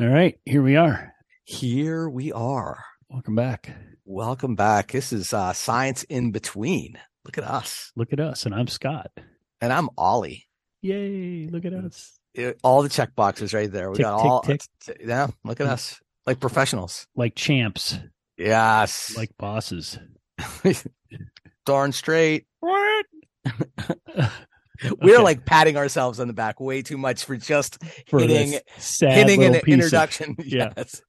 All right, here we are. Here we are. Welcome back. Welcome back. This is uh, Science in Between. Look at us. Look at us, and I'm Scott. And I'm Ollie. Yay! Look at us. It- all the check boxes right there. We Tick, got tick, all. tick. Yeah, look at us. Like professionals. Like champs, Yes. like bosses. darn straight. What? We're like patting ourselves on the back way too much for just for hitting hitting an piece of- introduction. yeah. Yes.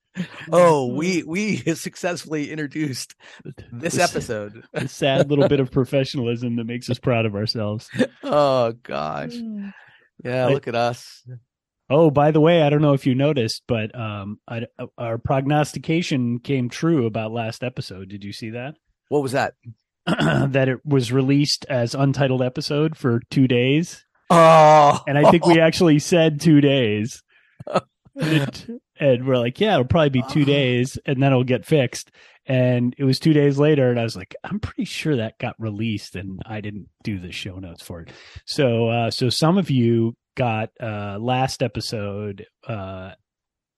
Oh, we we successfully introduced this This- episode. the sad little bit of professionalism that makes us proud of ourselves. Oh gosh. Yeah, I- look at us. Oh, by the way, I don't know if you noticed, but um, I, our prognostication came true about last episode. Did you see that? What was that? that it was released as untitled episode for two days, Oh, and I think we actually said two days. and, and we're like, yeah, it'll probably be two days, and then it'll get fixed. And it was two days later, and I was like, I'm pretty sure that got released, and I didn't do the show notes for it. So, uh, so some of you got uh, last episode uh,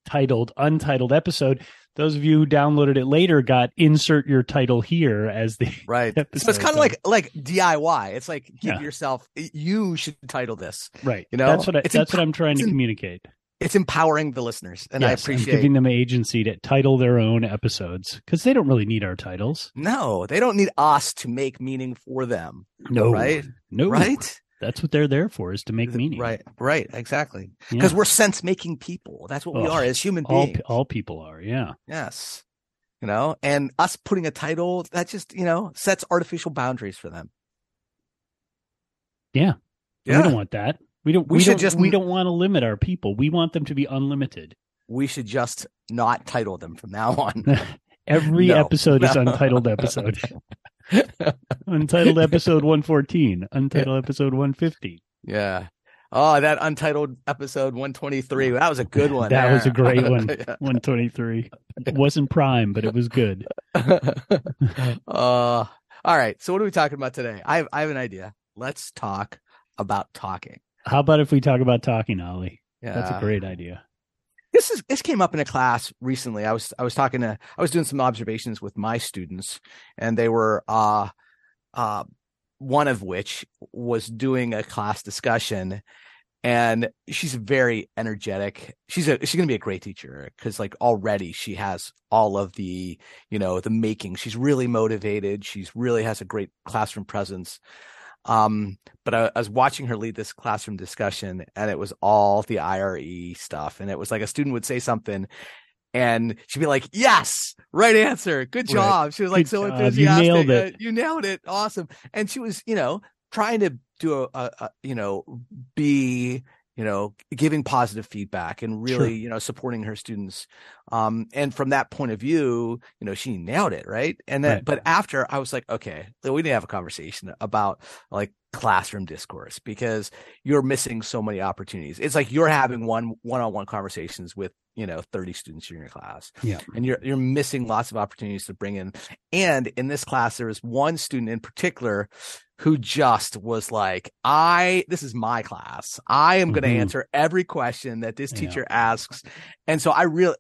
titled untitled episode. Those of you who downloaded it later got insert your title here as the right. So it's kind of like like DIY. It's like give Yeah. yourself. You should title this. right. You know, that's what I, it's that's emp- what I'm trying to communicate. It's empowering the listeners, and I Yes, I'm appreciate. giving them agency to title their own episodes because they don't really need our titles. no, they don't need us to make meaning for them. No, Right. No, Right. That's what they're there for is to make meaning. Right. Right. Exactly. Yeah. Because we're sense making people. That's what we are as human beings. all people are. Yeah. Yes. You know, and us putting a title that just, you know, sets artificial boundaries for them. Yeah. Yeah. We don't want that. We don't. We We, should don't. just- We don't want to limit our people. We want them to be unlimited. We should just not title them from now on. Every No. episode is untitled episode. untitled episode one fourteen. Untitled episode one fifty. yeah. Oh, that untitled episode 123. That was a good one. That was a great one. One twenty three. It wasn't prime, but it was good. uh, all right. So what are we talking about today? I have, I have an idea. Let's talk about talking. How about if we talk about talking, Ollie? Yeah. That's a great idea. This is this came up in a class recently. I was I was talking to I was doing some observations with my students, and they were uh uh one of which was doing a class discussion, and she's very energetic. She's a she's gonna be a great teacher because like already she has all of the you know the making. She's really motivated. She's really has a great classroom presence. Um, but I, I was watching her lead this classroom discussion, and it was all the IRE stuff, and it was like a student would say something. And she'd be like, "Yes, right answer, good Right. job." She was like Good so job. You enthusiastic. nailed it. "Uh, You nailed it. Awesome. And she was, you know, trying to do a, a, a you know, be, you know, giving positive feedback and really, Sure. you know, supporting her students. Um, and from that point of view, you know, she nailed it, right? And then, Right. but after I was like, okay, we need to have a conversation about like classroom discourse because you're missing so many opportunities. It's like you're having one one-on-one conversations with you know 30 students in your class Yeah. and you're you're missing lots of opportunities to bring in and in this class there was one student in particular who just was like i this is my class i am going to Mhm. answer every question that this Yeah. teacher asks and so i really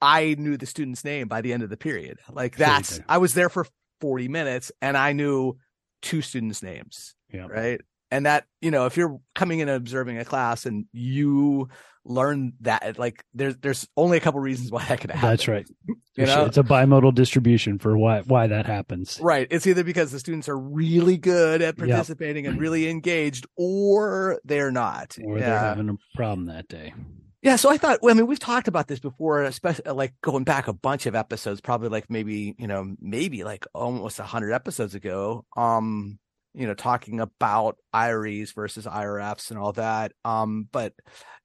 i knew the student's name by the end of the period like that's did. i was there for 40 minutes and i knew two students names Yeah. right and that you know if you're coming in and observing a class and you learn that like there's there's only a couple reasons why that could happen That's right. you know It's a bimodal distribution for why why that happens. right it's either because the students are really good at Yep. participating and really engaged or they're not Or they're having a problem that day. yeah so i thought well, i mean we've talked about this before especially like going back a bunch of episodes probably like maybe you know maybe like almost 100 episodes ago um you know talking about IREs versus IRFs and all that um but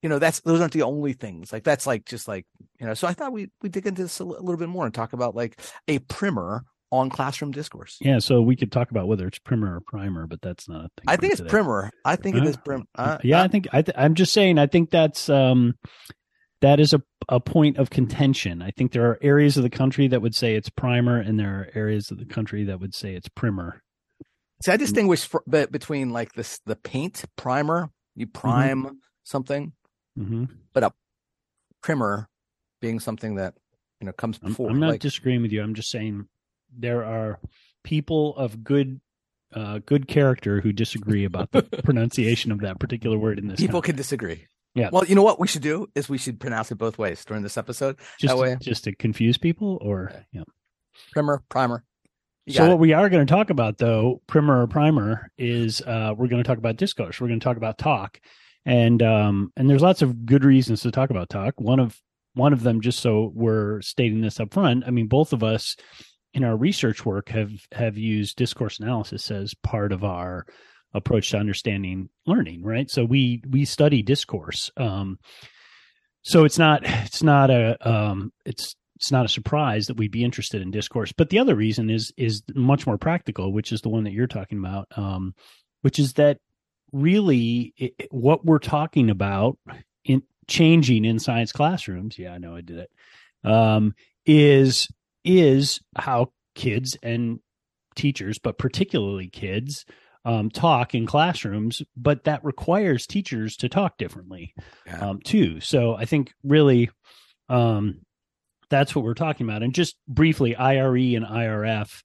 you know that's those aren't the only things like that's like just like you know so i thought we we dig into this a little bit more and talk about like a primer on classroom discourse Yeah, so we could talk about whether it's primer or primer, but that's not a thing. i think it's today. primer i think it Huh? is prim uh, yeah, uh, I think I th- I'm just saying. I think that's um, that is a a point of contention. I think there are areas of the country that would say it's primer, and there are areas of the country that would say it's primer. See i distinguish fr- be- between like this the paint primer you prime something hmm but a primer being something that you know comes I'm. I'm not like, disagreeing with you. I'm just saying there are people of good uh, good character who disagree about the pronunciation of that particular word in this. people can disagree. Yeah. Well, you know what we should do is we should pronounce it both ways during this episode. just that way- just to confuse people, or yeah. Primer, primer. You So what it. we are going to talk about, though, primer or primer, is uh, we're going to talk about discourse. We're going to talk about talk, and um, and there's lots of good reasons to talk about talk. One of one of them, just so we're stating this up front, I mean, both of us in our research work have have used discourse analysis as part of our approach to understanding learning. Right. So we we study discourse. Um, so it's not it's not a um, it's it's not a surprise that we'd be interested in discourse. But the other reason is is much more practical, which is the one that you're talking about, um, which is that really it, what we're talking about in changing in science classrooms. Yeah, I know I did it. Um, is is how kids and teachers, but particularly kids, um, talk in classrooms. But that requires teachers to talk differently Yeah. um, too. So I think really um, that's what we're talking about. And just briefly, IRE and IRF.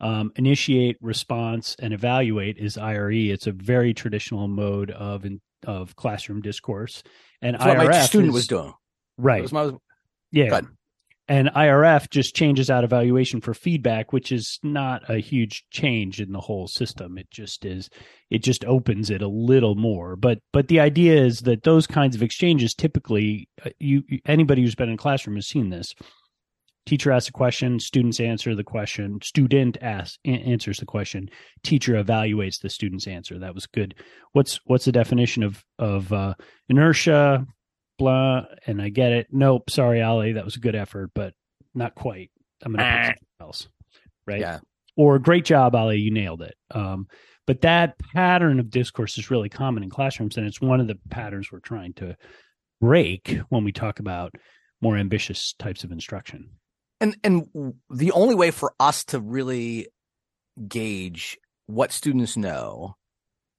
Um, initiate, response, and evaluate is IRE. It's a very traditional mode of in, of classroom discourse, and That's what my student is- was doing. Right. was my- Yeah. And IRF just changes out evaluation for feedback, which is not a huge change in the whole system. It just is it just opens it a little more. But but the idea is that those kinds of exchanges typically uh, you anybody who's been in a classroom has seen this. Teacher asks a question, students answer the question, student asks answers the question, teacher evaluates the student's answer. That was good. What's what's the definition of of uh, inertia? Blah, and I get it. Nope, sorry, Ollie, that was a good effort, but not quite. I'm gonna pick something else, right? Yeah. Or great job, Ollie, you nailed it. Um, but that pattern of discourse is really common in classrooms, and it's one of the patterns we're trying to break when we talk about more ambitious types of instruction. and and the only way for us to really gauge what students know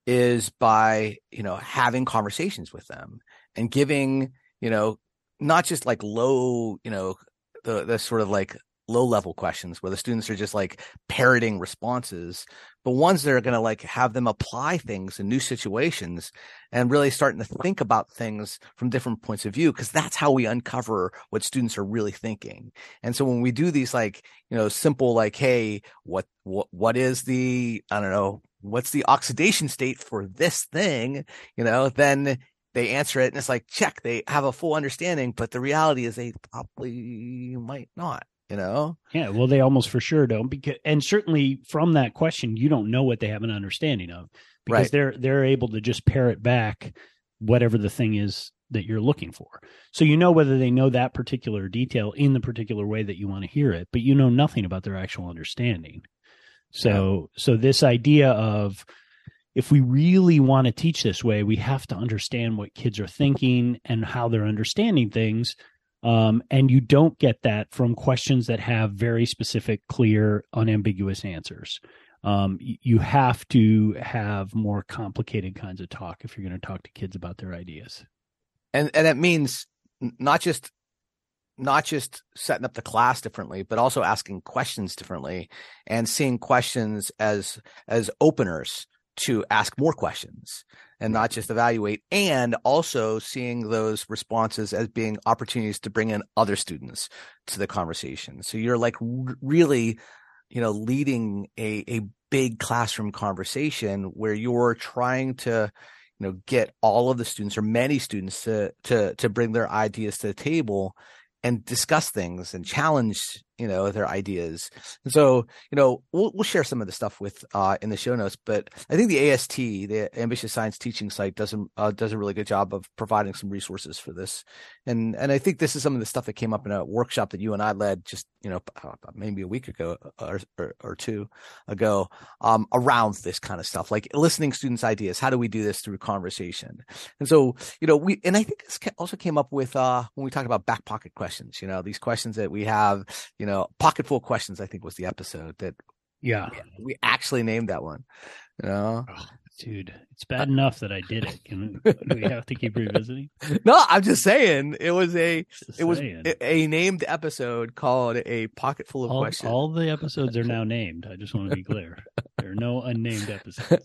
is by you know having conversations with them and giving you know not just like low you know the the sort of like low level questions where the students are just like parroting responses but ones that are going to like have them apply things in new situations and really starting to think about things from different points of view because that's how we uncover what students are really thinking. And so when we do these like you know simple like hey what what what is the i don't know what's the oxidation state for this thing? you know then they answer it and it's like check they have a full understanding but the reality is they probably might not you know Yeah, well, they almost for sure don't because, and certainly from that question, you don't know what they have an understanding of because Right. they're they're able to just parrot back whatever the thing is that you're looking for. So you know whether they know that particular detail in the particular way that you want to hear it, but you know nothing about their actual understanding. So so this idea of if we really want to teach this way, we have to understand what kids are thinking and how they're understanding things. Um, and you don't get that from questions that have very specific, clear, unambiguous answers. Um, you have to have more complicated kinds of talk if you're going to talk to kids about their ideas. and and that means not just not just setting up the class differently but also asking questions differently and seeing questions as as openers to ask more questions and not just evaluate and also seeing those responses as being opportunities to bring in other students to the conversation. So you're like really you know leading a a big classroom conversation where you're trying to you know get all of the students or many students to to to bring their ideas to the table and discuss things and challenge you know their ideas. And so you know we'll we'll share some of the stuff with uh in the show notes but i think the ast the ambitious science teaching site does a uh, does a really good job of providing some resources for this. And and i think this is some of the stuff that came up in a workshop that you and i led just you know uh, maybe a week ago or or, or two ago um around this kind of stuff like listening students ideas. How do we do this through conversation? And so you know we and i think this also came up with uh when we talked about back pocket questions you know these questions that we have you know pocket full questions i think was the episode that Yeah. we actually named that one you know oh, dude, it's bad enough that I did it. Can we have to keep revisiting? No, I'm just saying it was a Just it was a, a named episode called a pocket full of all, questions. all the episodes are now named. I just want to be clear. There are no unnamed episodes.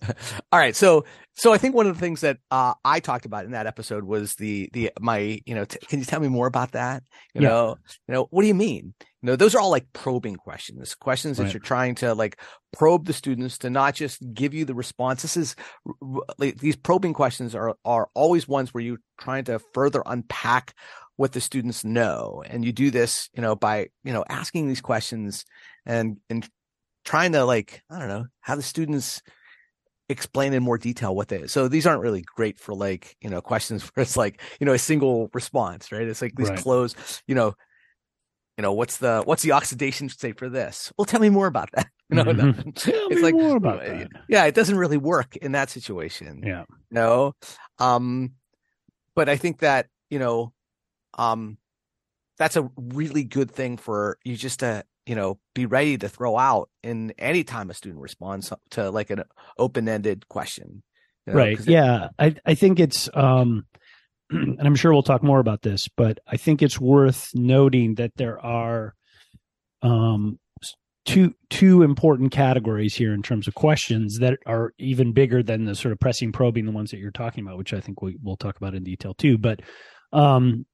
All right, so so I think one of the things that uh, I talked about in that episode was the the my you know t- can you tell me more about that? You Yeah. know, you know what do you mean? You know, those are all like probing questions, questions that you're trying to like probe the students to not just give you the response. This is like, these probing questions are are always ones where you're trying to further unpack what the students know, and you do this you know by you know asking these questions and and trying to like I don't know have the students explain in more detail what they so these aren't really great for like you know questions where it's like you know a single response right it's like these Right. closed you know you know what's the what's the oxidation state for this well tell me more about that you know Mhm. Tell it's me like more about that. yeah it doesn't really work in that situation Yeah. no um but i think that you know um that's a really good thing for you just to you know be ready to throw out in any time a student responds to like an open-ended question you know, right. yeah. I i think it's um and i'm sure we'll talk more about this but i think it's worth noting that there are um two two important categories here in terms of questions that are even bigger than the sort of pressing probing the ones that you're talking about which i think we, we'll talk about in detail too but um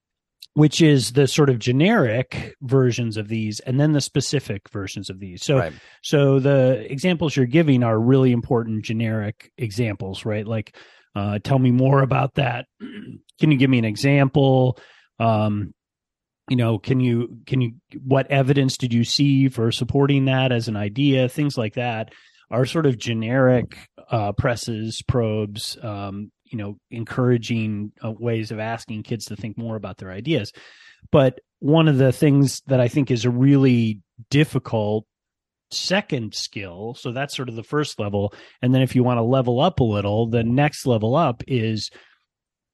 which is the sort of generic versions of these and then the specific versions of these so right so the examples you're giving are really important generic examples, right? Like, uh, tell me more about that. can you give me an example? Um, you know, can you can you what evidence did you see for supporting that as an idea? Things like that are sort of generic uh, presses, probes. Um, you know, encouraging uh, ways of asking kids to think more about their ideas. But one of the things that I think is a really difficult second skill. So that's sort of the first level. And then if you want to level up a little, the next level up is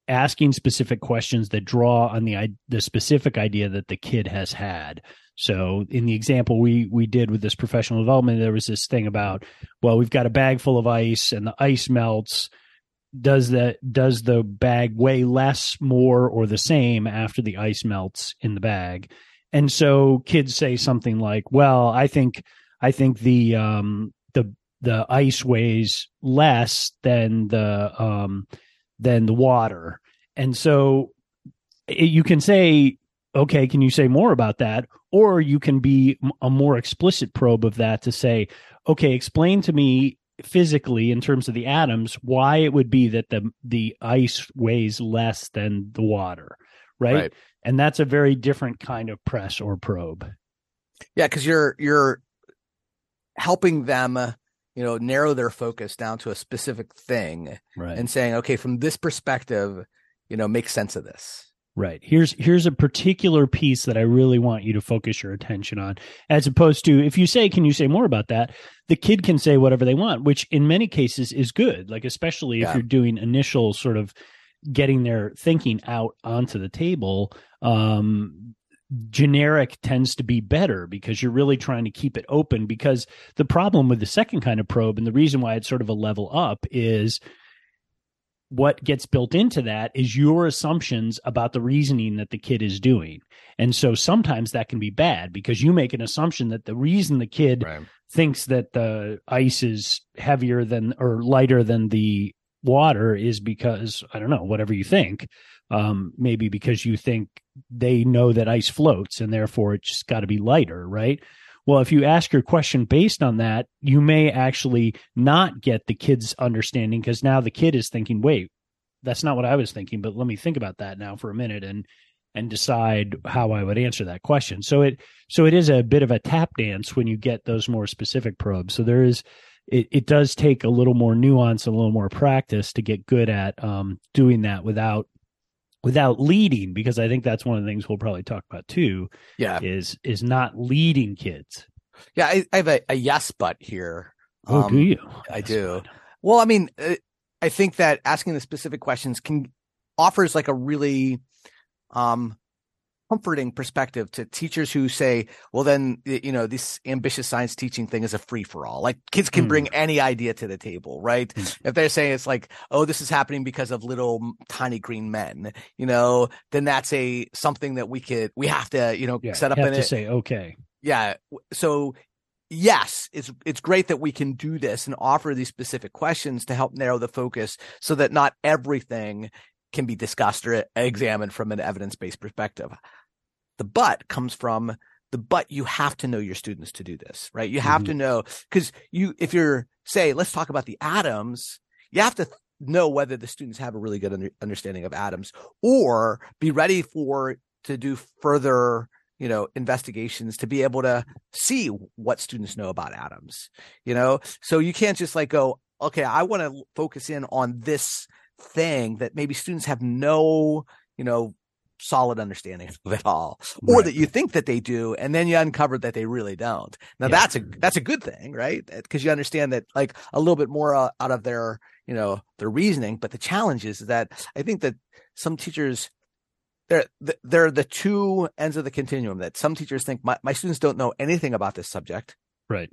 asking specific questions that draw on the the specific idea that the kid has had. So in the example we we did with this professional development, there was this thing about, well, we've got a bag full of ice and the ice melts. Does the does the bag weigh less, more, or the same after the ice melts in the bag? And so kids say something like, "Well, I think I think the um the the ice weighs less than the um than the water. And so it, you can say, okay, can you say more about that? Or you can be a more explicit probe of that to say, okay, explain to me physically in terms of the atoms why it would be that the the ice weighs less than the water, right? Right. And that's a very different kind of press or probe. yeah because you're you're helping them uh, you know narrow their focus down to a specific thing Right. and saying okay from this perspective you know make sense of this Right. Here's here's a particular piece that I really want you to focus your attention on. As opposed to if you say, Can you say more about that? The kid can say whatever they want, which in many cases is good. Like especially if you're doing initial sort of getting their thinking out onto the table. Um generic tends to be better because you're really trying to keep it open because the problem with the second kind of probe and the reason why it's sort of a level up is what gets built into that is your assumptions about the reasoning that the kid is doing. And so sometimes that can be bad because you make an assumption that the reason the kid right thinks that the ice is heavier than or lighter than the water is because I don't know, whatever you think. Um, maybe because you think they know that ice floats and therefore it's just got to be lighter, right? Well, if you ask your question based on that, you may actually not get the kid's understanding because now the kid is thinking, wait, that's not what I was thinking, but let me think about that now for a minute and and decide how I would answer that question. So it so it is a bit of a tap dance when you get those more specific probes. So there is it, it does take a little more nuance a little more practice to get good at um, doing that without without leading because I think that's one of the things we'll probably talk about too yeah is is not leading kids. yeah i, I have a, a yes but here Oh, Um, do you? I That's do. fine. Well, I mean, uh, I think that asking the specific questions can offers like a really um comforting perspective to teachers who say, well, then, you know, this ambitious science teaching thing is a free for all. Like kids can bring mm. any idea to the table, right? Mm. If they're saying it's like, oh, this is happening because of little tiny green men, you know, then that's a something that we could, we have to, you know, yeah, set up have to it. say, okay. Yeah. So yes, it's it's great that we can do this and offer these specific questions to help narrow the focus so that not everything can be discussed or examined from an evidence-based perspective. The but comes from the but you have to know your students to do this, right? You have mm-hmm. to know because you if you're say let's talk about the atoms, you have to know whether the students have a really good under, understanding of atoms or be ready for to do further you know investigations to be able to see what students know about atoms you know so you can't just like go okay i want to focus in on this thing that maybe students have no you know solid understanding of it all or right. that you think that they do and then you uncover that they really don't. Now yeah. that's a that's a good thing right? Because you understand that like a little bit more uh, out of their you know their reasoning but the challenge is that i think that some teachers they're they're the two ends of the continuum that some teachers think my, my students don't know anything about this subject right.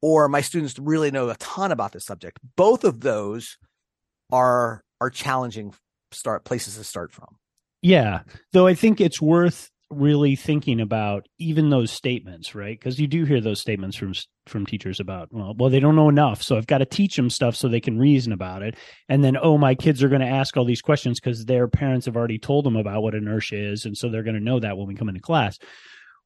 or my students really know a ton about this subject. Both of those are are challenging start places to start from yeah though i think it's worth really thinking about even those statements, right? Because you do hear those statements from from teachers about, well, well, they don't know enough, so I've got to teach them stuff so they can reason about it. And then, oh, my kids are going to ask all these questions because their parents have already told them about what inertia is, and so they're going to know that when we come into class.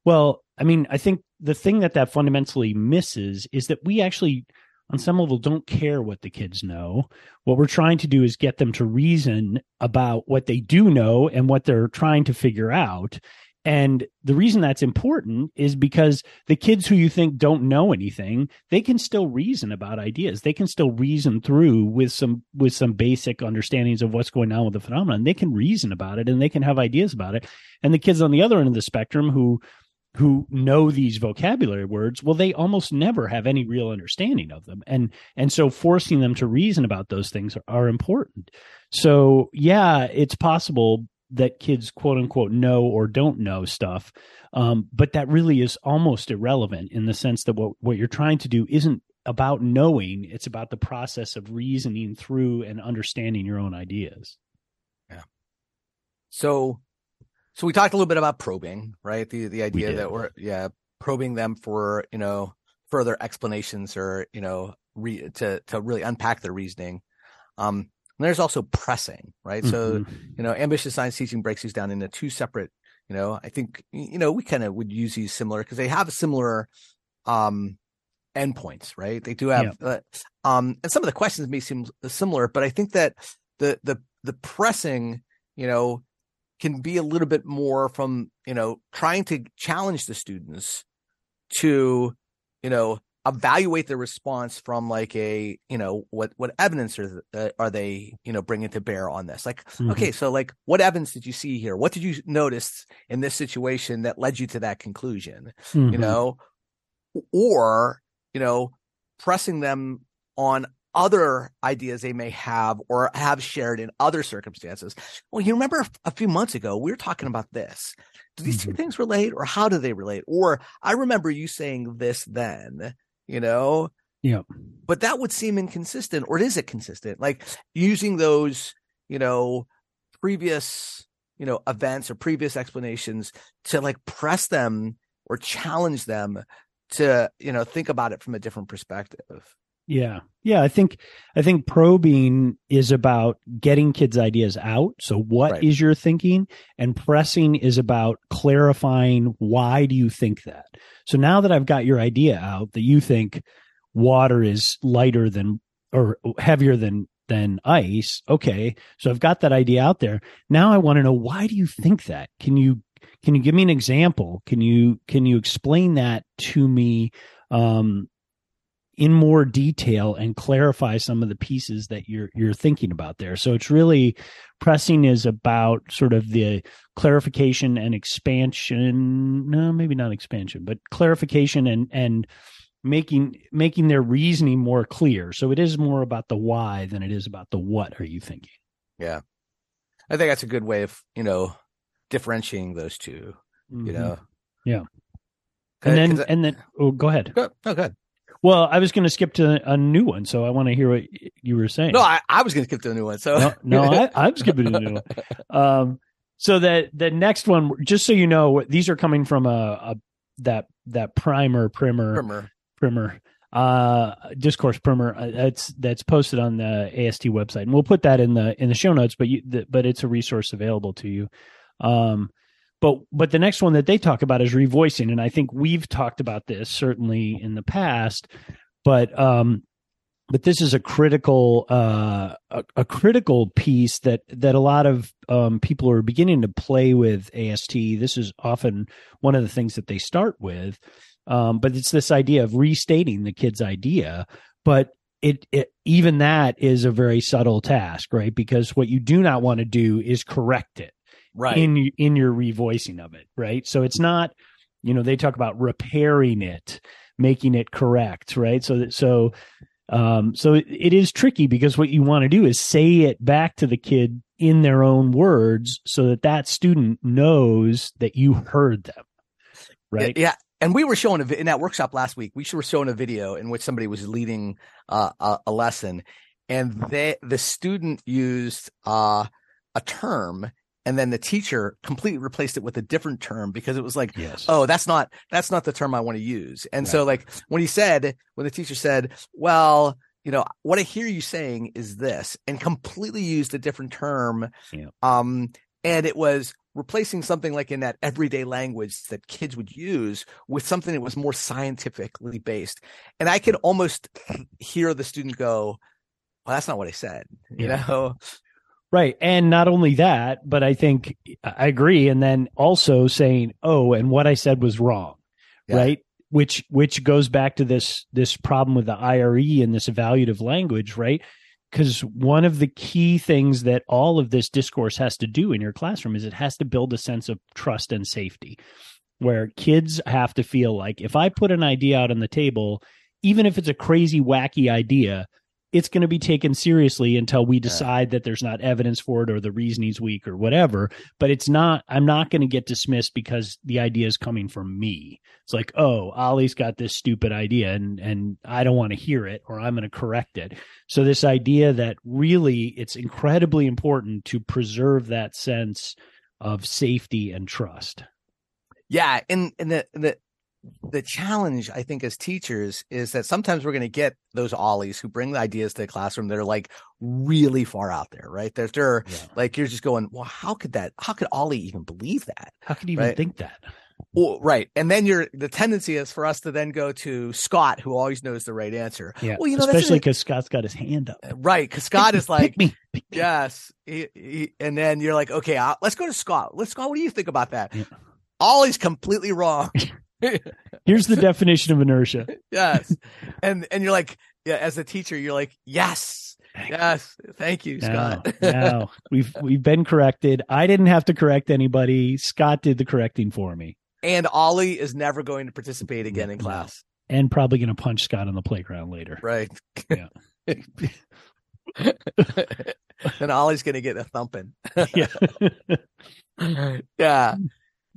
Well, I mean, I think the thing that that fundamentally misses is that we actually on some level don't care what the kids know. What we're trying to do is get them to reason about what they do know and what they're trying to figure out. And the reason that's important is because the kids who you think don't know anything, they can still reason about ideas. They can still reason through with some with some basic understandings of what's going on with the phenomenon. They can reason about it and they can have ideas about it. And the kids on the other end of the spectrum who who know these vocabulary words, well, they almost never have any real understanding of them. And and so forcing them to reason about those things are, are important. So yeah, it's possible that kids quote unquote know or don't know stuff. Um, but that really is almost irrelevant in the sense that what, what you're trying to do isn't about knowing, it's about the process of reasoning through and understanding your own ideas. Yeah. So so we talked a little bit about probing, right? The the idea we that we're yeah, probing them for, you know, further explanations or, you know, re- to to really unpack their reasoning. Um and there's also pressing, right? Mm-hmm. So, you know, ambitious science teaching breaks these down into two separate, you know, I think, you know, we kind of would use these similar because they have a similar um endpoints, right? They do have, yeah. uh, um, and some of the questions may seem similar, but I think that the, the, the pressing, you know, can be a little bit more from, you know, trying to challenge the students to, you know, evaluate the response from like a you know what what evidence are uh, are they you know bringing to bear on this like mm-hmm. okay so like what evidence did you see here what did you notice in this situation that led you to that conclusion mm-hmm. you know or you know pressing them on other ideas they may have or have shared in other circumstances well you remember a few months ago we were talking about this do these mm-hmm. two things relate or how do they relate or i remember you saying this then you know? Yeah. But that would seem inconsistent, or is it consistent? Like using those, you know, previous, you know, events or previous explanations to like press them or challenge them to, you know, think about it from a different perspective. Yeah. Yeah, I think I think probing is about getting kids ideas out. So what right. is your thinking? And pressing is about clarifying why do you think that? So now that I've got your idea out that you think water is lighter than or heavier than than ice, okay. So I've got that idea out there. Now I want to know why do you think that? Can you can you give me an example? Can you can you explain that to me um in more detail and clarify some of the pieces that you're you're thinking about there. So it's really pressing is about sort of the clarification and expansion. No, maybe not expansion, but clarification and and making making their reasoning more clear. So it is more about the why than it is about the what are you thinking. Yeah. I think that's a good way of, you know, differentiating those 2 you Mhm. know Yeah. Uh, And then I- and then oh go ahead. Go- no, good. Well, I was going to skip to a new one, so I want to hear what you were saying. No, I, I was going to skip to a new one. So no, no I, I'm skipping to a new one. Um, so that the next one, just so you know, these are coming from a, a that that primer primer Primer. primer uh discourse primer uh, that's that's posted on the AST website and we'll put that in the in the show notes but you the, but it's a resource available to you um but but the next one that they talk about is revoicing. And I think we've talked about this certainly in the past but um but this is a critical uh a, a critical piece that that a lot of um people are beginning to play with AST this is often one of the things that they start with. Um, but it's this idea of restating the kid's idea. But it, it even that is a very subtle task right? Because what you do not want to do is correct it Right. in in your revoicing of it right so it's not you know they talk about repairing it making it correct right so that so um so it, it is tricky because what you want to do is say it back to the kid in their own words so that that student knows that you heard them right Yeah. And we were showing a, in that workshop last week, we were showing a video in which somebody was leading uh, a, a lesson and they, the student used uh, a term and then the teacher completely replaced it with a different term because it was like, yes oh, that's not, that's not the term I want to use. And so like when he said, when the teacher said, well, you know, what I hear you saying is this and completely used a different term. Yeah. Um, and it was replacing something like in that everyday language that kids would use with something that was more scientifically based. And I could almost hear the student go, well, that's not what I said, you Yeah. know? Right. And not only that, but I think I agree. And then also saying, oh, and what I said was wrong. Yeah. Right. Which which goes back to this this problem with the IRE and this evaluative language, right? Because one of the key things that all of this discourse has to do in your classroom is it has to build a sense of trust and safety, where kids have to feel like if I put an idea out on the table, even if it's a crazy, wacky idea, it's going to be taken seriously until we decide that there's not evidence for it or the reasoning's weak or whatever. But it's not, I'm not going to get dismissed because the idea is coming from me. It's like, oh, Ollie's got this stupid idea and, and I don't want to hear it or I'm going to correct it. So this idea that really it's incredibly important to preserve that sense of safety and trust. Yeah, and and the the the challenge I think as teachers is that sometimes we're going to get those ollies who bring the ideas to the classroom that are like really far out there, right? They're, they're Yeah. like you're just going, well, how could that? How could Ollie even believe that? How could you even Right. think that? Well, right, and then you're the tendency is for us to then go to Scott, who always knows the right answer. Yeah. Well, you know, especially because Scott's got his hand up. Uh, right, because Scott is like, pick me. Pick me. yes, he, he, and then you're like, okay, i let's go to Scott. Let's Scott. What do you think about that? Yeah. Ollie's completely wrong. Here's the definition of inertia. yes and and you're like yeah as a teacher you're like yes yes thank you Now, scott now we've we've been corrected. I didn't have to correct anybody. Scott did the correcting for me, and ollie is never going to participate again in class and probably going to punch Scott on the playground later. right Yeah. and ollie's going to get a thumping Yeah, yeah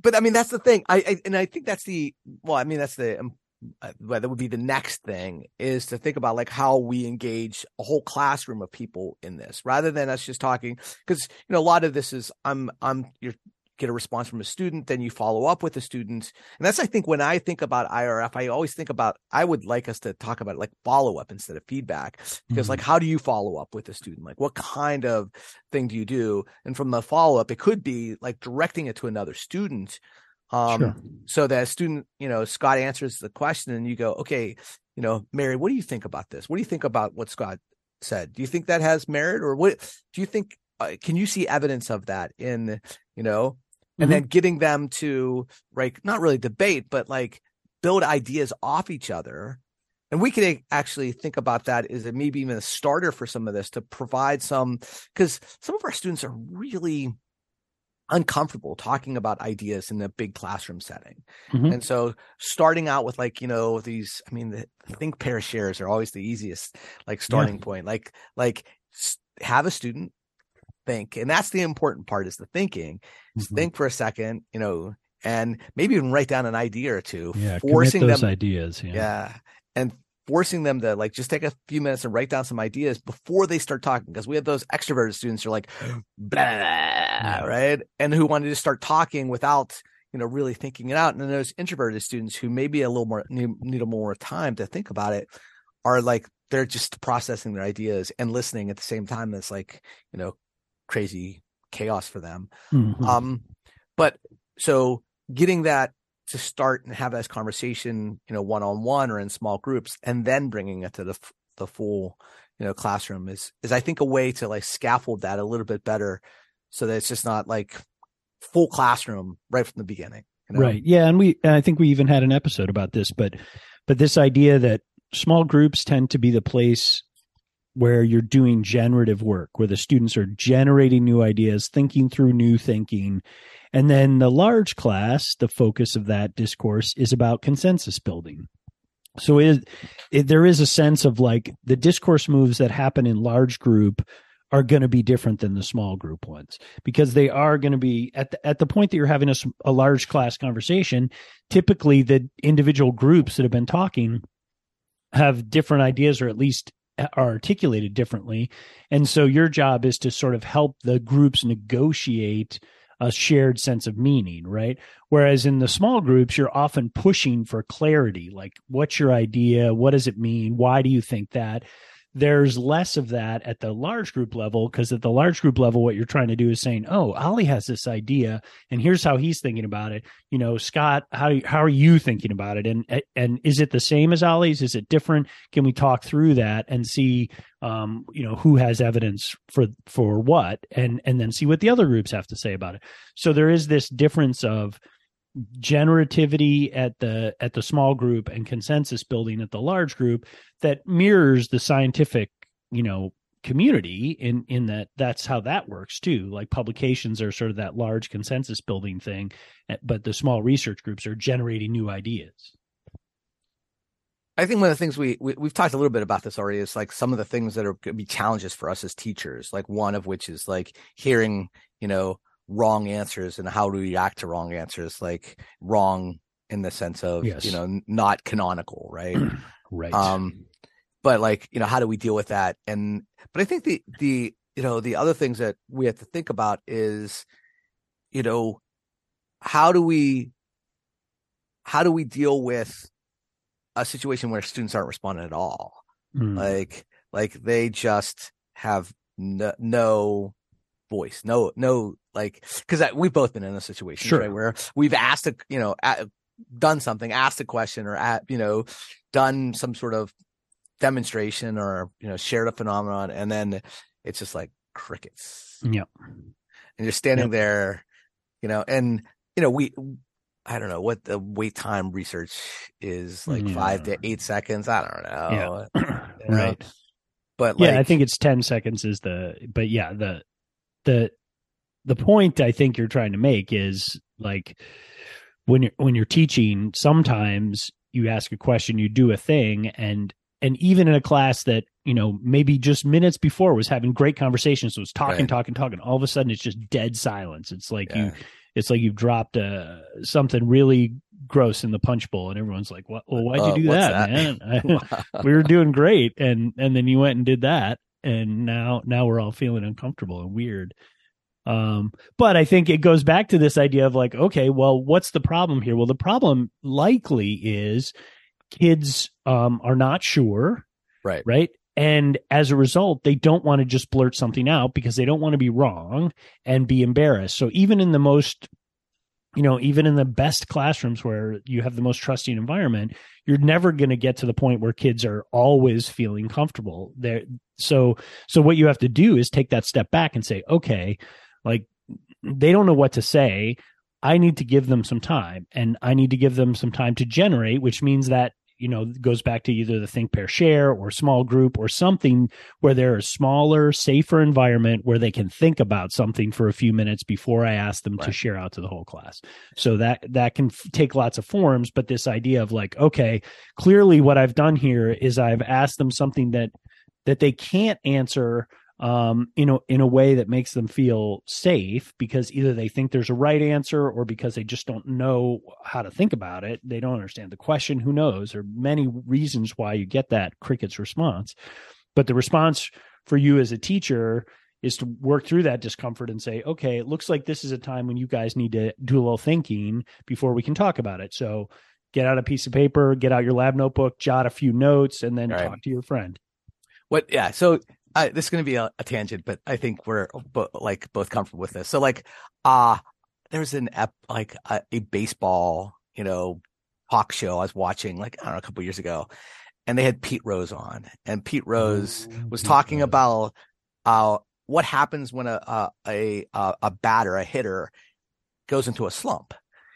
but i mean that's the thing. I, I and i think that's the well i mean that's the um, uh, well, that would be the next thing is to think about like how we engage a whole classroom of people in this rather than us just talking because you know a lot of this is i'm i'm you get a response from a student then you follow up with the student. And that's i think when i think about irf i always think about i would like us to talk about like follow up instead of feedback. Because Mhm. like how do you follow up with a student? Like what kind of thing do you do? And from the follow up it could be like directing it to another student um Sure. so that a student you know scott answers the question and you go okay you know mary what do you think about this? What do you think about what scott said? Do you think that has merit or what do you think uh, can you see evidence of that in you know and Mhm. then getting them to like not really debate but like build ideas off each other and we could actually think about that as a, maybe even a starter for some of this to provide some because some of our students are really uncomfortable talking about ideas in a big classroom setting Mhm. and so starting out with like you know these i mean the think pair shares are always the easiest like starting point like like have a student think. And that's the important part is the thinking. Just Mhm. think for a second, you know, and maybe even write down an idea or two, yeah, forcing those them ideas. Yeah. yeah. And forcing them to like just take a few minutes and write down some ideas before they start talking. Because we have those extroverted students who are like, blah, right? And who wanted to start talking without, you know, really thinking it out. And then those introverted students who maybe a little more need, need a more time to think about it are like, they're just processing their ideas and listening at the same time. It's like, you know, crazy chaos for them. Mhm. Um, but so getting that to start and have this conversation, you know, one on one or in small groups, and then bringing it to the the full, you know, classroom is is I think a way to like scaffold that a little bit better, so that it's just not like full classroom right from the beginning. you know? Right. Yeah, and we and I think we even had an episode about this, but but this idea that small groups tend to be the place where you're doing generative work, where the students are generating new ideas, thinking through new thinking. And then the large class, the focus of that discourse is about consensus building. So it, it there is a sense of like the discourse moves that happen in large group are going to be different than the small group ones because they are going to be at the, at the point that you're having a large class conversation typically the individual groups that have been talking have different ideas or at least are articulated differently. And so your job is to sort of help the groups negotiate a shared sense of meaning right? Whereas in the small groups you're often pushing for clarity like what's your idea? What does it mean? Why do you think that there's less of that at the large group level because at the large group level what you're trying to do is saying oh ollie has this idea and here's how he's thinking about it. You know scott how how are you thinking about it? And and is it the same as ollie's? Is it different? Can we talk through that and see um you know who has evidence for for what and and then see what the other groups have to say about it? So there is this difference of generativity at the at the small group and consensus building at the large group that mirrors the scientific you know community in in that that's how that works too like publications are sort of that large consensus building thing eh, but the small research groups are generating new ideas I think one of the things we, we we've talked a little bit about this already is like some of the things that are going to be challenges for us as teachers. Like one of which is like hearing, you know, wrong answers and how to react to wrong answers, like wrong in the sense of Yes. you know not canonical, right? right um but like you know how do we deal with that and but i think the the you know the other things that we have to think about is you know how do we how do we deal with a situation where students aren't responding at all Mm. like like they just have no, no voice. No no like because we've both been in a situation Sure. right where we've asked a you know a, done something asked a question or at you know done some sort of demonstration or you know shared a phenomenon and then it's just like crickets. Yeah. And you're standing Yep. there you know and you know we i don't know what the wait time research is like five to eight seconds i don't know. Know? right. But like yeah i think it's 10 seconds is the but yeah the the the point i think you're trying to make is like when you're when you're teaching sometimes you ask a question you do a thing and and even in a class that you know maybe just minutes before was having great conversations was talking Right. talking talking all of a sudden it's just dead silence it's like you it's like you've dropped uh, something really gross in the punch bowl and everyone's like what well why'd Uh, you do what's that, that? man we were doing great and and then you went and did that and now now we're all feeling uncomfortable and weird. Um but i think it goes back to this idea of like okay well what's the problem here? Well the problem likely is kids um are not sure right. right? And as a result they don't want to just blurt something out because they don't want to be wrong and be embarrassed. So even in the most you know even in the best classrooms where you have the most trusting environment you're never going to get to the point where kids are always feeling comfortable there. So so what you have to do is take that step back and say okay like they don't know what to say. I need to give them some time and i need to give them some time to generate which means that you know goes back to either the think pair share or small group or something where they're a smaller safer environment where they can think about something for a few minutes before i ask them to share out to the whole class. So that that can f- take lots of forms but this idea of like okay clearly what i've done here is i've asked them something that that they can't answer um, you know, in a way that makes them feel safe because either they think there's a right answer or because they just don't know how to think about it. They don't understand the question. Who knows? There are many reasons why you get that cricket's response. But the response for you as a teacher is to work through that discomfort and say, okay, it looks like this is a time when you guys need to do a little thinking before we can talk about it. So get out a piece of paper, get out your lab notebook, jot a few notes, and then right. talk to your friend. What? Yeah. So uh, this is going to be a, a, tangent, but I think we're bo- like both comfortable with this. So like, uh there's an ep- like a, a, baseball, you know, talk show I was watching like I don't know a couple years ago, and they had Pete Rose on, and Pete Rose oh, was talking about uh what happens when a a a, a batter, a hitter, goes into a slump.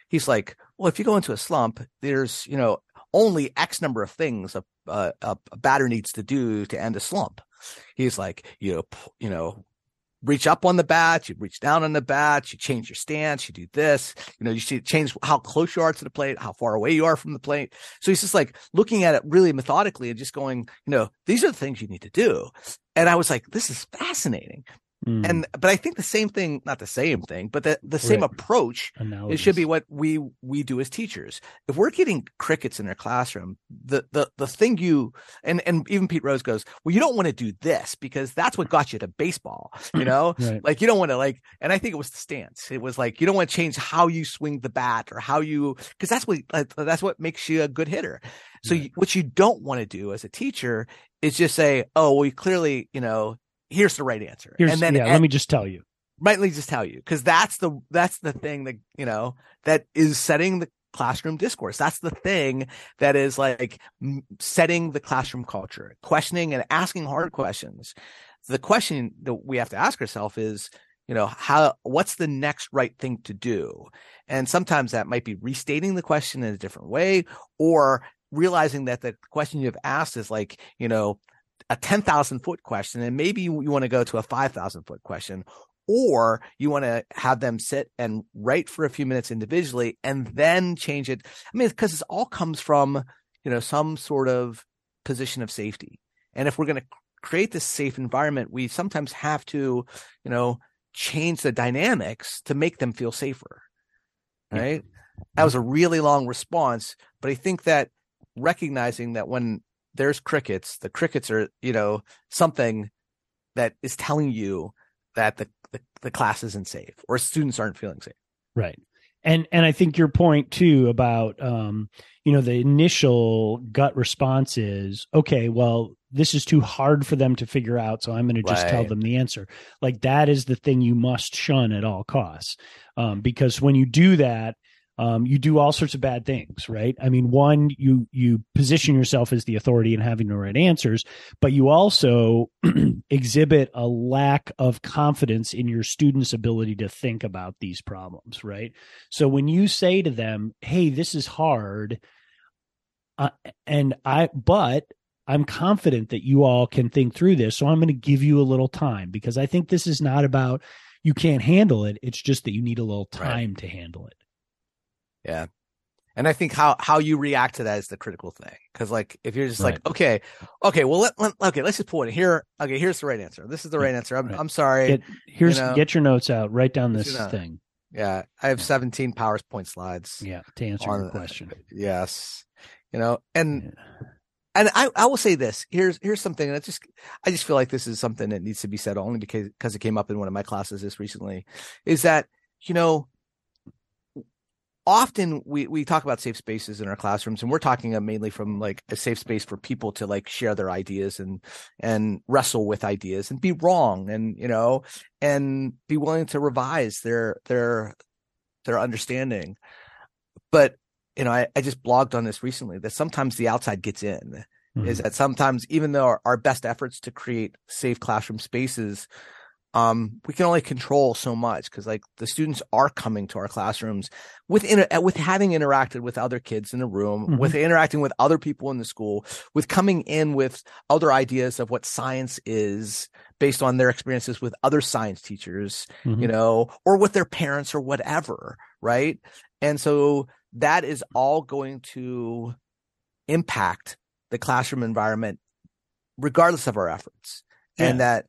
He's like, well, if you go into a slump, there's you know only X number of things a, Uh, a, a batter needs to do to end a slump. He's like, you know, you know, reach up on the bat, you reach down on the bat, you change your stance, you do this, you know, you change how close you are to the plate, how far away you are from the plate. So he's just like looking at it really methodically and just going, you know, these are the things you need to do. And I was like, this is fascinating Mm. And but I think the same thing, not the same thing, but the, the same right. approach it should be what we we do as teachers. If we're getting crickets in our classroom, the the the thing you and and even Pete Rose goes, well, you don't want to do this because that's what got you to baseball. You know, right. like you don't want to like. And I think it was the stance. It was like you don't want to change how you swing the bat or how you because that's what that's what makes you a good hitter. So right. you, what you don't want to do as a teacher is just say, oh, well, you clearly, you know, here's the right answer. Here's, and then yeah, let me just tell you. Right, let me just tell you because that's the that's the thing that you know that is setting the classroom discourse. That's the thing that is like setting the classroom culture, questioning and asking hard questions. The question that we have to ask ourselves is, you know, how, what's the next right thing to do? And sometimes that might be restating the question in a different way or realizing that the question you've asked is like, you know, a 10,000 foot question and maybe you, you want to go to a 5,000 foot question or you want to have them sit and write for a few minutes individually and then change it. I mean, because this all comes from, you know, some sort of position of safety. And if we're going to create this safe environment, we sometimes have to, you know, change the dynamics to make them feel safer. Right. Yeah. That was a really long response, but I think that recognizing that when there's crickets. The crickets are, you know, something that is telling you that the, the, the class isn't safe or students aren't feeling safe. Right. And and I think your point too about um, you know, the initial gut response is, okay, well, this is too hard for them to figure out, so I'm going to just right. tell them the answer. Like that is the thing you must shun at all costs, um, because when you do that, um, you do all sorts of bad things, right? I mean, one, you you position yourself as the authority and having the right answers, but you also exhibit a lack of confidence in your students' ability to think about these problems, right? So when you say to them, "Hey, this is hard," uh, and I, but I'm confident that you all can think through this, so I'm going to give you a little time because I think this is not about you can't handle it. It's just that you need a little time right. to handle it. Yeah. And I think how how you react to that is the critical thing. Because like if you're just right. like, okay, okay, well let, let, okay, let's just pull it here. Okay, here's the right answer. This is the right answer. I'm right. I'm sorry. Get, here's you know, get your notes out. Write down this thing. Yeah, I have 17 PowerPoint slides. Yeah, to answer on, your question. Yes, you know, and yeah. and I I will say this. Here's here's something that just I just feel like this is something that needs to be said only because because it came up in one of my classes this recently. Is that you know often we we talk about safe spaces in our classrooms and we're talking mainly from like a safe space for people to like share their ideas and and wrestle with ideas and be wrong and you know and be willing to revise their their their understanding but you know i, I just blogged on this recently that sometimes the outside gets in mm-hmm. is that sometimes even though our, our best efforts to create safe classroom spaces um, we can only control so much because like the students are coming to our classrooms with inter- with having interacted with other kids in the room, mm-hmm. with interacting with other people in the school, with coming in with other ideas of what science is based on their experiences with other science teachers, mm-hmm. you know, or with their parents or whatever, right? And so that is all going to impact the classroom environment regardless of our efforts. Yeah. And that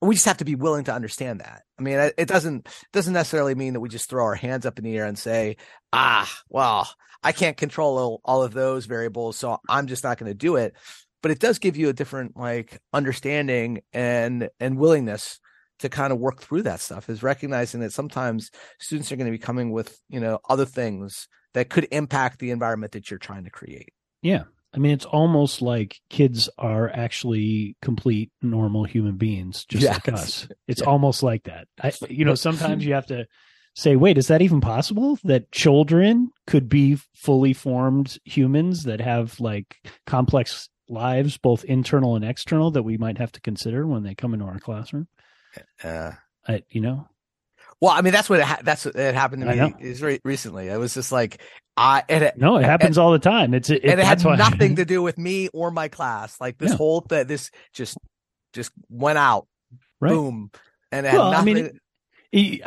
we just have to be willing to understand that. I mean, it doesn't doesn't necessarily mean that we just throw our hands up in the air and say, "Ah, well, I can't control all, of those variables, so I'm just not going to do it." But it does give you a different like understanding and and willingness to kind of work through that stuff. Is recognizing that sometimes students are going to be coming with you know other things that could impact the environment that you're trying to create. Yeah, I mean, it's almost like kids are actually complete normal human beings, just yes. like us. It's yeah. almost like that. I, you know, sometimes you have to say, wait, is that even possible that children could be fully formed humans that have like complex lives, both internal and external, that we might have to consider when they come into our classroom? Uh, I, you know, well, I mean, that's what ha- that's what it happened to me is re- recently. It was just like I it, no, it happens all the time. It's it, and it had nothing to do with me or my class. Like this yeah. whole thing, this just just went out, right. boom, and it well, nothing, I mean,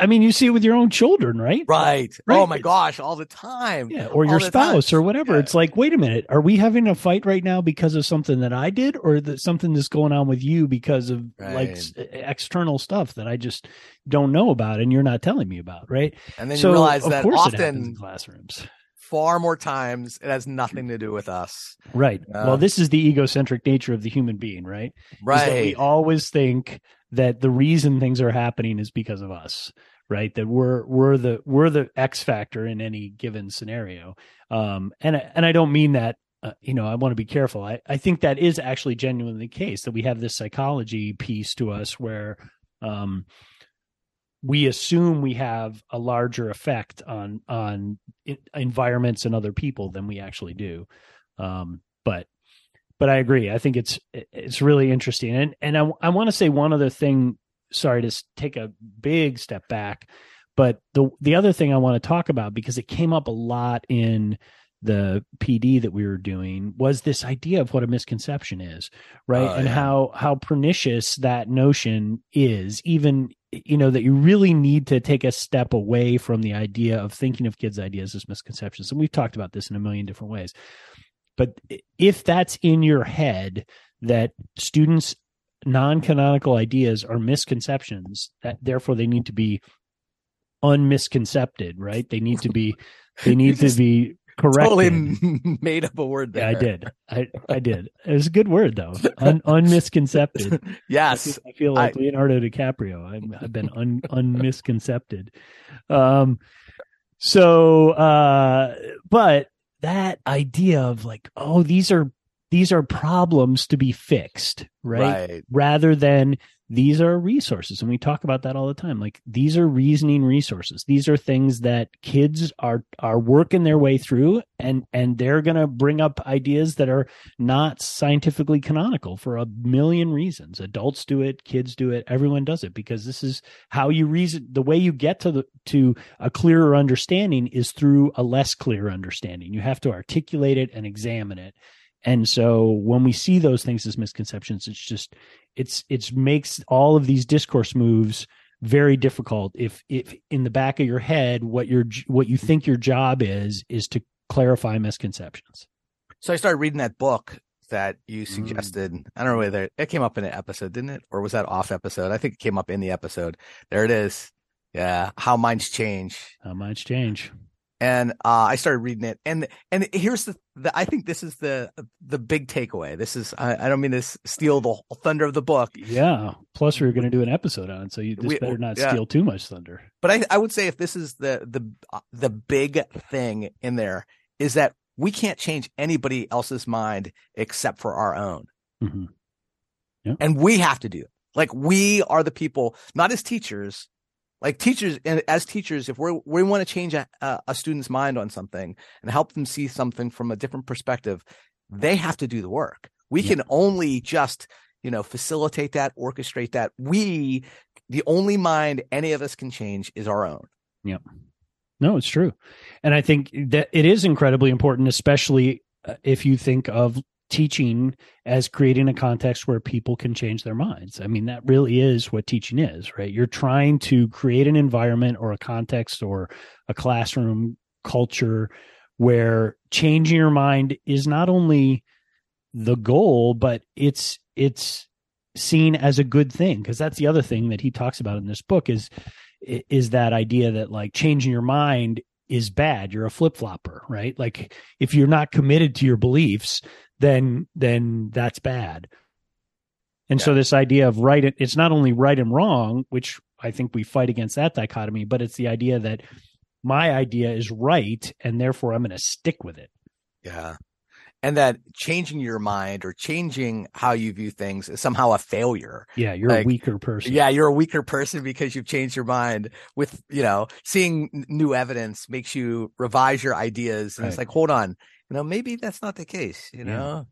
I mean, you see it with your own children, right? Right. right. Oh my gosh, all the time. Yeah, or your spouse or whatever. Yeah. It's like, wait a minute, are we having a fight right now because of something that I did, or that something that's going on with you because of right. like external stuff that I just don't know about and you're not telling me about, right? And then so, you realize that often in classrooms far more times. It has nothing to do with us. Right. Uh, well this is the egocentric nature of the human being right? Right we always think that the reason things are happening is because of us right? That we're we're the we're the x factor in any given scenario. Um and and i don't mean that uh, you know i want to be careful. I i think that is actually genuinely the case that we have this psychology piece to us where um we assume we have a larger effect on on environments and other people than we actually do um but but I agree. I think it's it's really interesting, and and I I want to say one other thing. Sorry to take a big step back, but the the other thing I want to talk about because it came up a lot in the PD that we were doing was this idea of what a misconception is, right? Uh, and yeah. how how pernicious that notion is, even you know that you really need to take a step away from the idea of thinking of kids' ideas as misconceptions. And we've talked about this in a million different ways. But if that's in your head that students non-canonical ideas are misconceptions, that therefore they need to be unmisconcepted, right? They need to be they need to be correct. Totally made up a word there. Yeah, I did. I, I did. It was a good word though. Un, unmisconcepted. yes. I feel, I feel like I, Leonardo DiCaprio. i have been un, unmisconcepted. Um, so, uh, but that idea of like, oh, these are these are problems to be fixed, right? right? Rather than these are resources. And we talk about that all the time. Like these are reasoning resources. These are things that kids are are working their way through and and they're going to bring up ideas that are not scientifically canonical for a million reasons. Adults do it, kids do it, everyone does it because this is how you reason the way you get to the to a clearer understanding is through a less clear understanding. You have to articulate it and examine it and so when we see those things as misconceptions, it's just it's it's makes all of these discourse moves very difficult if if in the back of your head what your what you think your job is is to clarify misconceptions. So I started reading that book that you mm. suggested. Mm. I don't know whether it came up in an episode, didn't it? Or was that off episode? I think it came up in the episode. There it is. Yeah. How minds change. How minds change and uh, I started reading it. And and here's the, the, I think this is the the big takeaway. This is I, I, don't mean to steal the thunder of the book. Yeah. Plus, we are going to do an episode on, it, so you just we, better not yeah. steal too much thunder. But I I would say if this is the the uh, the big thing in there is that we can't change anybody else's mind except for our own. Mm-hmm. Yeah. And we have to do it. Like we are the people, not as teachers, like teachers and as teachers if we we want to change a, a student's mind on something and help them see something from a different perspective they have to do the work. We yeah. can only just you know facilitate that orchestrate that. We the only mind any of us can change is our own. Yep. No it's true. And i think that it is incredibly important especially uh, if you think of teaching as creating a context where people can change their minds. I mean, that really is what teaching is, right? You're trying to create an environment or a context or a classroom culture where changing your mind is not only the goal, but it's, it's, seen as a good thing because that's the other thing that he talks about in this book is is that idea that like changing your mind is bad you're a flip-flopper right like if you're not committed to your beliefs then then that's bad and yeah. so this idea of right it's not only right and wrong which i think we fight against that dichotomy but it's the idea that my idea is right and therefore i'm going to stick with it yeah and that changing your mind or changing how you view things is somehow a failure. Yeah, you're like, a weaker person. Yeah, you're a weaker person because you've changed your mind with, you know, seeing new evidence makes you revise your ideas. And right. it's like, hold on, you know, maybe that's not the case, you know?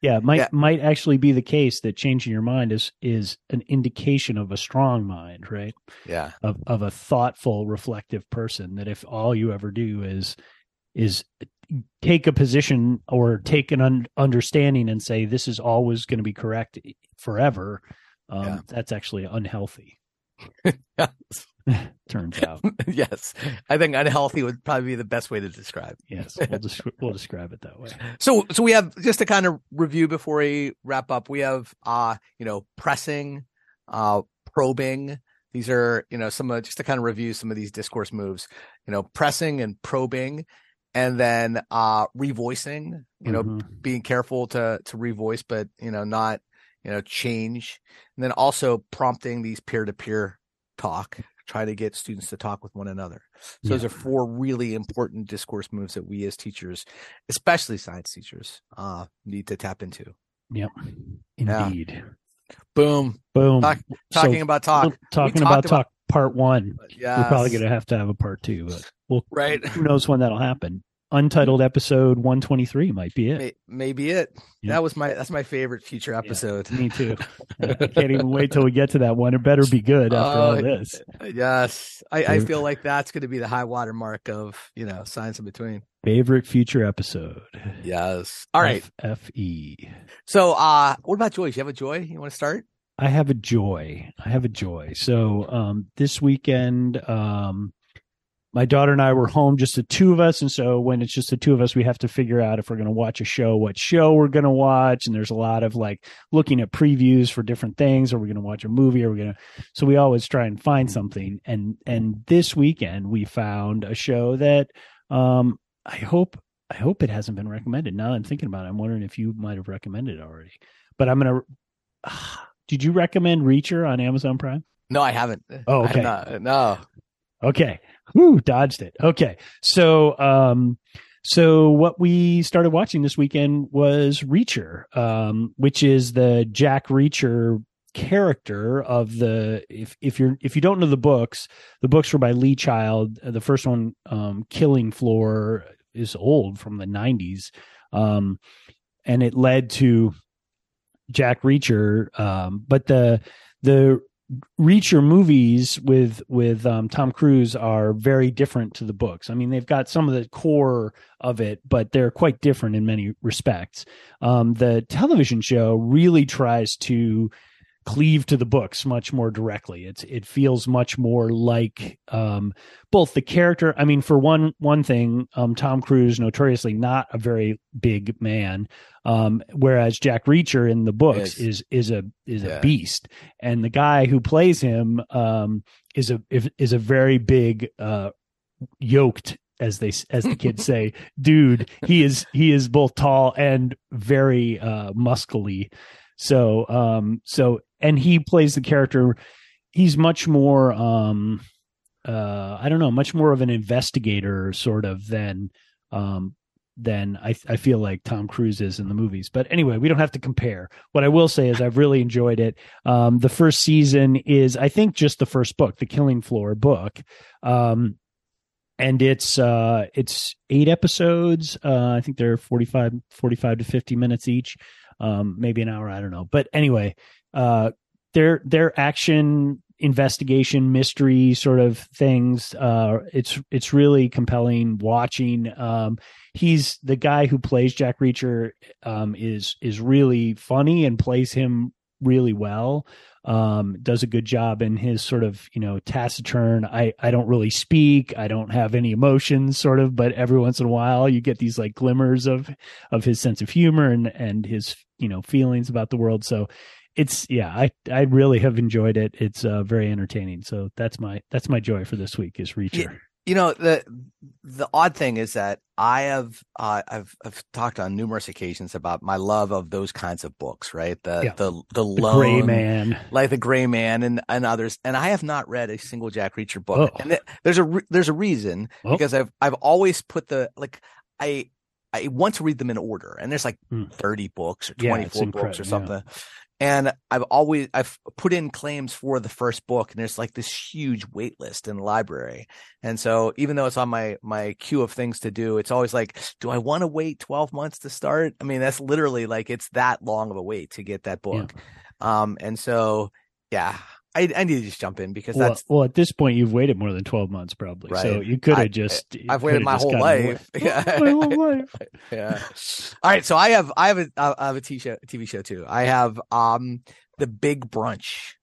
Yeah, it might yeah. might actually be the case that changing your mind is is an indication of a strong mind, right? Yeah. Of of a thoughtful, reflective person that if all you ever do is is take a position or take an un- understanding and say this is always going to be correct forever um, yeah. that's actually unhealthy yes. turns out. Yes. I think unhealthy would probably be the best way to describe. Yes. We'll, just, we'll describe it that way. So so we have just to kind of review before we wrap up we have uh you know pressing uh probing. These are you know some of just to kind of review some of these discourse moves you know pressing and probing and then uh revoicing you know mm-hmm. being careful to to revoice but you know not you know change. And then also prompting these peer-to-peer talk try to get students to talk with one another so yeah. those are four really important discourse moves that we as teachers especially science teachers uh need to tap into yep indeed yeah. boom boom talk, talking so, about talk talking about, about talk part one yes. we're probably gonna have to have a part two but well, right. Who knows when that'll happen? Untitled episode 123 might be it. Maybe it. Yeah. That was my that's my favorite future episode. Yeah, me too. I can't even wait till we get to that one. It better be good after uh, all this. Yes. I, I feel like that's going to be the high water mark of, you know, science in between. Favorite future episode. Yes. All right. FE. So uh what about joys? You have a joy? You want to start? I have a joy. I have a joy. So um this weekend um my daughter and I were home, just the two of us. And so when it's just the two of us, we have to figure out if we're going to watch a show, what show we're going to watch. And there's a lot of like looking at previews for different things. Are we going to watch a movie? Are we going to, so we always try and find something. And, and this weekend we found a show that, um, I hope, I hope it hasn't been recommended. Now I'm thinking about it, I'm wondering if you might have recommended it already, but I'm going to, uh, did you recommend Reacher on Amazon Prime? No, I haven't. Oh, okay. Not, no. Okay. Whew, dodged it. Okay. So, um, so what we started watching this weekend was Reacher, um, which is the Jack Reacher character of the if if you're if you don't know the books, the books were by Lee Child. The first one, um, Killing Floor, is old from the '90s, um, and it led to Jack Reacher. Um, but the the Reacher movies with with um, Tom Cruise are very different to the books. I mean, they've got some of the core of it, but they're quite different in many respects. Um, the television show really tries to cleave to the books much more directly. It's it feels much more like um, both the character. I mean, for one one thing, um, Tom Cruise notoriously not a very big man, um, whereas Jack Reacher in the books is is a is yeah. a beast, and the guy who plays him um, is a is a very big uh, yoked as they as the kids say dude he is he is both tall and very uh muscly so um so and he plays the character he's much more um uh i don't know much more of an investigator sort of than um than I, I feel like Tom Cruise is in the movies. But anyway, we don't have to compare. What I will say is I've really enjoyed it. Um, the first season is, I think, just the first book, the Killing Floor book. Um, and it's uh it's eight episodes uh i think they're 45 45 to 50 minutes each um maybe an hour i don't know but anyway uh, their their action investigation mystery sort of things uh it's it's really compelling watching. Um he's the guy who plays jack reacher um is is really funny and plays him really well. Um does a good job in his sort of you know taciturn i i don't really speak i don't have any emotions sort of but every once in a while you get these like glimmers of of his sense of humor and and his you know feelings about the world. So it's yeah, I I really have enjoyed it. It's uh, very entertaining. So that's my that's my joy for this week is Reacher. You know the the odd thing is that I have uh, I've I've talked on numerous occasions about my love of those kinds of books, right? The Yeah. the the, The Gray Man. like the Gray Man and and others, and I have not read a single Jack Reacher book. Oh. And th- there's a re- there's a reason Oh. because I've I've always put the like I I want to read them in order, and there's like Hmm. 30 books or Yeah, 24 it's books or something. yeah. And I've always I've put in claims for the first book, and there's like this huge wait list in the library. And so even though it's on my my queue of things to do, it's always like, do I want to wait 12 months to start? I mean, that's literally like it's that long of a wait to get that Yeah. book. Um, and so yeah, I I need to just jump in because Well, that's well, at this point, you've waited more than twelve months, probably. So you could have just. I've waited my whole life. Yeah. my whole life. yeah. All right, so I have I have a I have a TV show TV show too. I have um the Big Brunch.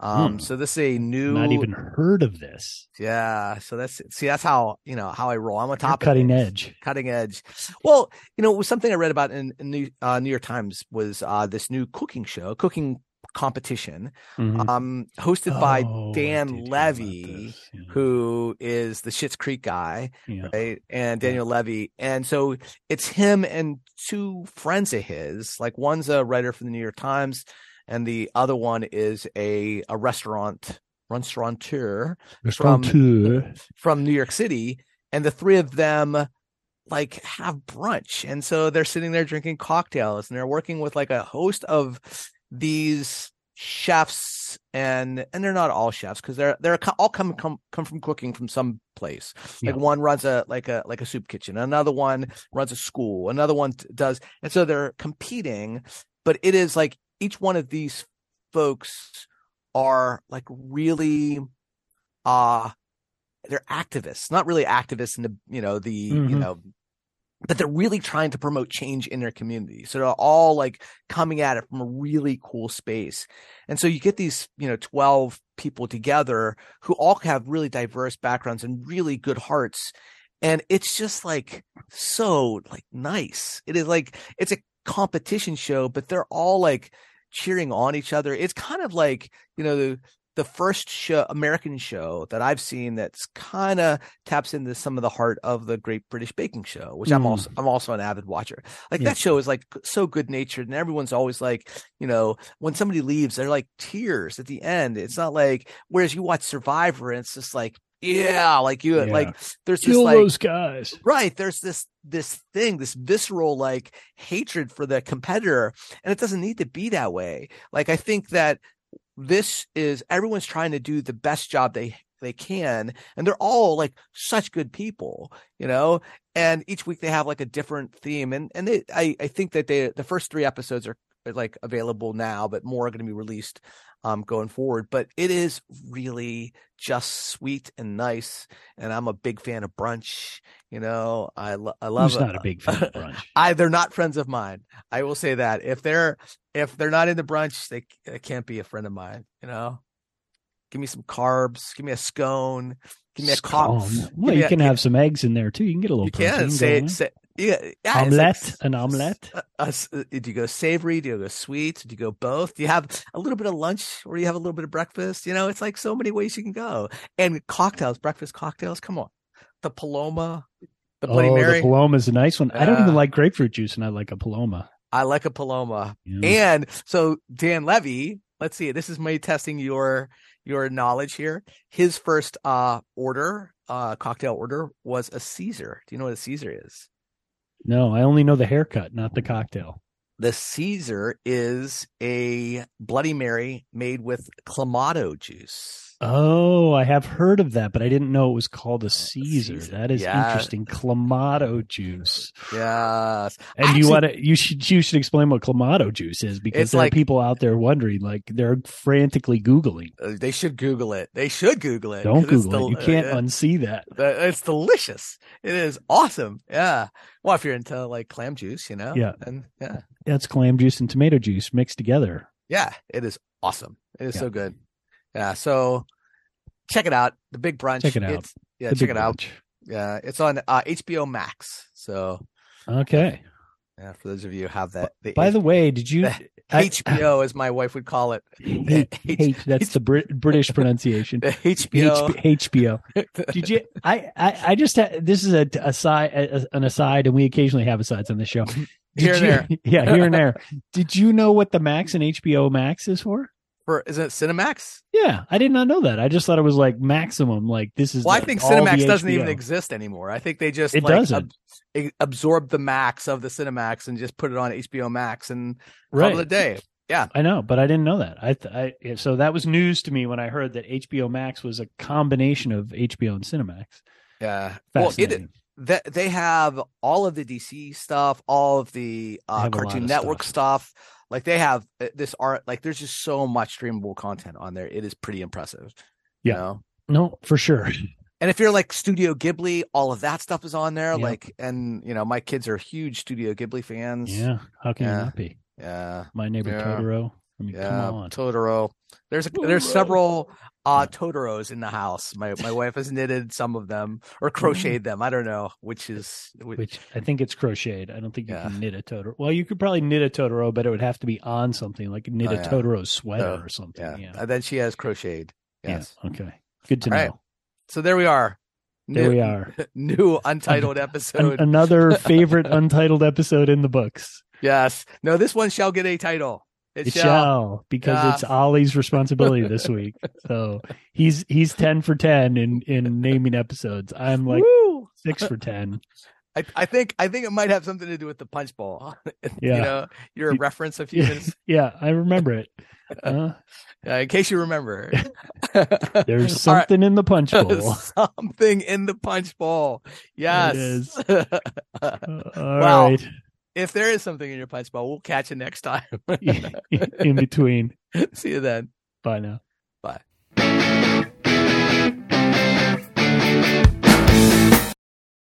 Um, Hmm. so this is a new Not even heard of this. yeah. So that's see that's how you know how I roll. I'm a top cutting edge. cutting edge. Well, you know, it was something I read about in, in New, uh, New York Times was uh, this new cooking show, cooking competition, Mhm. um, hosted by Oh, I Dan did hear about Levy, yeah. who is the Schitt's Creek guy, Yeah. right? And Daniel Levy, and so it's him and two friends of his. Like one's a writer for the New York Times, and the other one is a a restaurant restaurateur from- Restaurateur. from New York City, and the three of them like have brunch. And so they're sitting there drinking cocktails and they're working with like a host of these chefs and and they're not all chefs because they're they're all come come come from cooking from some place. Like one runs a like a like a soup kitchen. Another one runs a school. Another one does and so they're competing but it is like each one of these folks are like really uh they're activists not really activists in the you know the you Mhm. know but they're really trying to promote change in their community. So they're all like coming at it from a really cool space. And so you get these you know 12 people together who all have really diverse backgrounds and really good hearts. And it's just like so like nice. It is like it's a competition show but they're all like cheering on each other. It's kind of like you know the the first show american show that i've seen that's kind of taps into some of the heart of the great british baking show which i'm Mm. also i'm also an avid watcher like that show is like so good natured and everyone's always like you know when somebody leaves they're like tears at the end it's not like whereas you watch survivor and it's just like yeah like you Yeah. like there's this Kill like those guys. right there's this this thing this visceral like hatred for the competitor and it doesn't need to be that way like i think that this is everyone's trying to do the best job they they can and they're all like such good people you know? And each week they have like a different theme and and they i i think that they the first three episodes are, are like available now but more are going to be released um going forward but it is really just sweet and nice and i'm a big fan of brunch you know i, lo- I love Who's not a big fan of brunch? I they're not friends of mine. I will say that if they're if they're not in the brunch, they, they can't be a friend of mine. You know, give me some carbs, give me a scone, give me a coffee. Scone. Well, you can have some eggs in there too. You can get a little You can protein say, going. say yeah, yeah it's like omelette, an omelette. uh, uh, s- uh, do you go savory? Do you go sweet? Do you go both? Do you have a little bit of lunch or you have a little bit of breakfast? You know, it's like so many ways you can go. And cocktails, breakfast cocktails. Come on, the Paloma, the Bloody oh, Mary. the Paloma's a nice one. I don't even like grapefruit juice, and I like a Paloma. I like a Paloma. Yeah. And so Dan Levy, let's see, this is me testing your your knowledge here. His first uh order, uh cocktail order was a Caesar. Do you know what a Caesar is? No, I only know the haircut, not the cocktail. The Caesar is a Bloody Mary made with clamato juice. Oh, I have heard of that, but I didn't know it was called a Caesar. Caesar. That is Yeah. interesting. Clamato juice. Yes. And Actually- you want to? You should. You should explain what clamato juice is because there like- are people out there wondering, like they're frantically googling. Uh, They should Google it. They should Google it. Don't Google it. You can't uh, unsee that. It's delicious. It is awesome. Yeah. Well, if you're into like clam juice, you know. Yeah. And yeah. That's clam juice and tomato juice mixed together. Yeah. It is awesome. It is Yeah. so good. Yeah. So check it out. The Big Brunch. Check it out. It's, yeah. The check it out. Yeah. It's on uh, HBO Max. So Okay. Yeah, for those of you who have that. The By the way, did you I- HBO, as my wife would call it. H, H, that's the Brit, British pronunciation. HBO. HBO. Did you? I, I, I just this is a aside, a, an aside, and we occasionally have asides on the show. Did Here and you- there. yeah, here and there. Did you know what the Max and HBO Max is for? For isn't it Cinemax? Yeah, I did not know that. I just thought it was like maximum. Like this is. Well, I think Cinemax doesn't even exist anymore. I think they just It like, doesn't. ab- absorbed the max of the Cinemax and just put it on HBO Max and call it a Right. day. I know, but I didn't know that. I, th- I so that was news to me when I heard that HBO Max was a combination of HBO and Cinemax. Yeah. Well, it, that they have all of the DC stuff, all of the uh, have a lot Cartoon Network stuff. Like they have uh, this art. Like there's just so much streamable content on there. It is pretty impressive. you Yeah. know? no, for sure. And if you're like Studio Ghibli, all of that stuff is on there. Yep. Like, and you know, my kids are huge Studio Ghibli fans. Yeah, how can Yeah. you not be? Yeah. My neighbor Yeah. Totoro. I mean, Yeah, come on. Totoro. There's a, there's several uh Totoros in the house. My my wife has knitted some of them or crocheted them. I don't know which is which, Which I think it's crocheted. I don't think you Yeah. can knit a Totoro. Well, you could probably knit a Totoro, but it would have to be on something like knit Oh, a yeah. Totoro sweater Oh, or something. yeah. Yeah. And then she has crocheted. Yes. Okay. Good to All know. right. So there we are. There New- we are. New untitled An- episode. another favorite untitled episode in the books. yes. No, this one shall get a title. It, It shall. shall because Yeah. it's Ollie's responsibility this week. So he's he's ten for ten in in naming episodes. I'm like Woo! six for ten. I, I think I think it might have something to do with the punch bowl. Yeah. you know, your You- reference a few Yeah, I remember it. Uh, uh, in case you remember. there's All right. something in the punch bowl. something in the punch bowl. Yes. is. All Wow. right. If there is something in your punch bowl, we'll catch you next time. in between. See you then. Bye now.